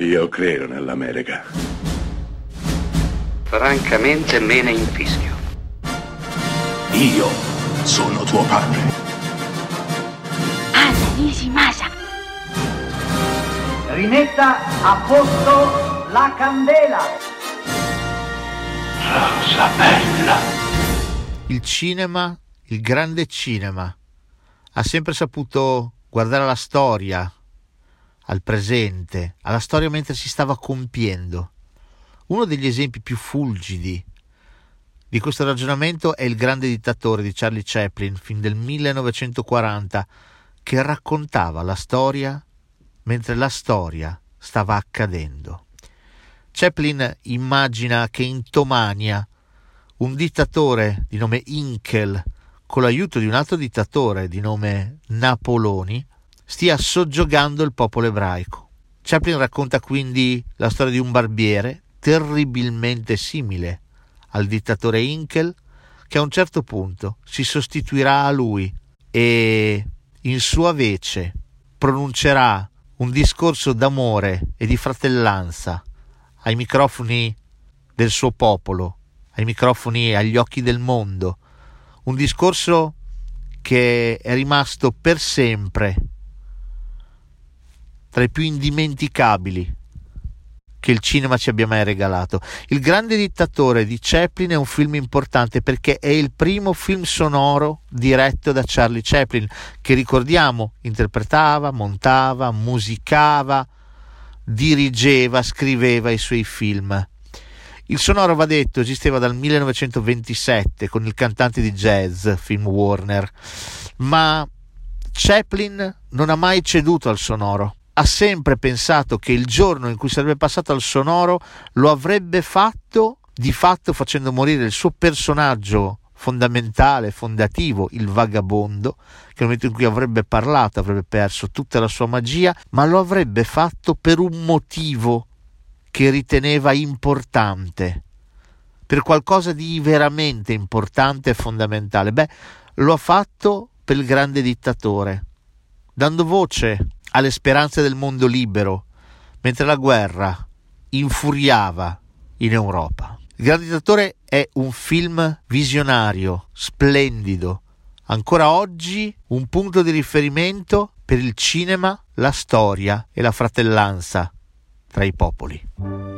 Io credo nell'America. Francamente me ne infischio. Io sono tuo padre. Anna Nishimasa. Rimetta a posto la candela. Rosa bella. Il cinema, il grande cinema, ha sempre saputo guardare alla storia, al presente, alla storia mentre si stava compiendo. Uno degli esempi più fulgidi di questo ragionamento è Il grande dittatore di Charlie Chaplin, fin del 1940, che raccontava la storia mentre la storia stava accadendo. Chaplin immagina che in Tomania un dittatore di nome Inkel, con l'aiuto di un altro dittatore di nome Napoloni, stia soggiogando il popolo ebraico. Chaplin racconta quindi la storia di un barbiere terribilmente simile al dittatore Inkel, che a un certo punto si sostituirà a lui e in sua vece pronuncerà un discorso d'amore e di fratellanza ai microfoni del suo popolo, ai microfoni e agli occhi del mondo, un discorso che è rimasto per sempre tra i più indimenticabili che il cinema ci abbia mai regalato. Il grande dittatore di Chaplin è un film importante perché è il primo film sonoro diretto da Charlie Chaplin, che ricordiamo interpretava, montava, musicava, dirigeva, scriveva i suoi film. Il sonoro, va detto, esisteva dal 1927 con il cantante di jazz, film Warner, ma Chaplin non ha mai ceduto al sonoro ha sempre pensato che il giorno in cui sarebbe passato al sonoro lo avrebbe fatto di fatto facendo morire il suo personaggio fondamentale, fondativo, il vagabondo, che nel momento in cui avrebbe parlato avrebbe perso tutta la sua magia, ma lo avrebbe fatto per un motivo che riteneva importante, per qualcosa di veramente importante e fondamentale. Beh, lo ha fatto per il grande dittatore, dando voce alle speranze del mondo libero, mentre la guerra infuriava in Europa. Il Grande Dittatore è un film visionario, splendido, ancora oggi un punto di riferimento per il cinema, la storia e la fratellanza tra i popoli.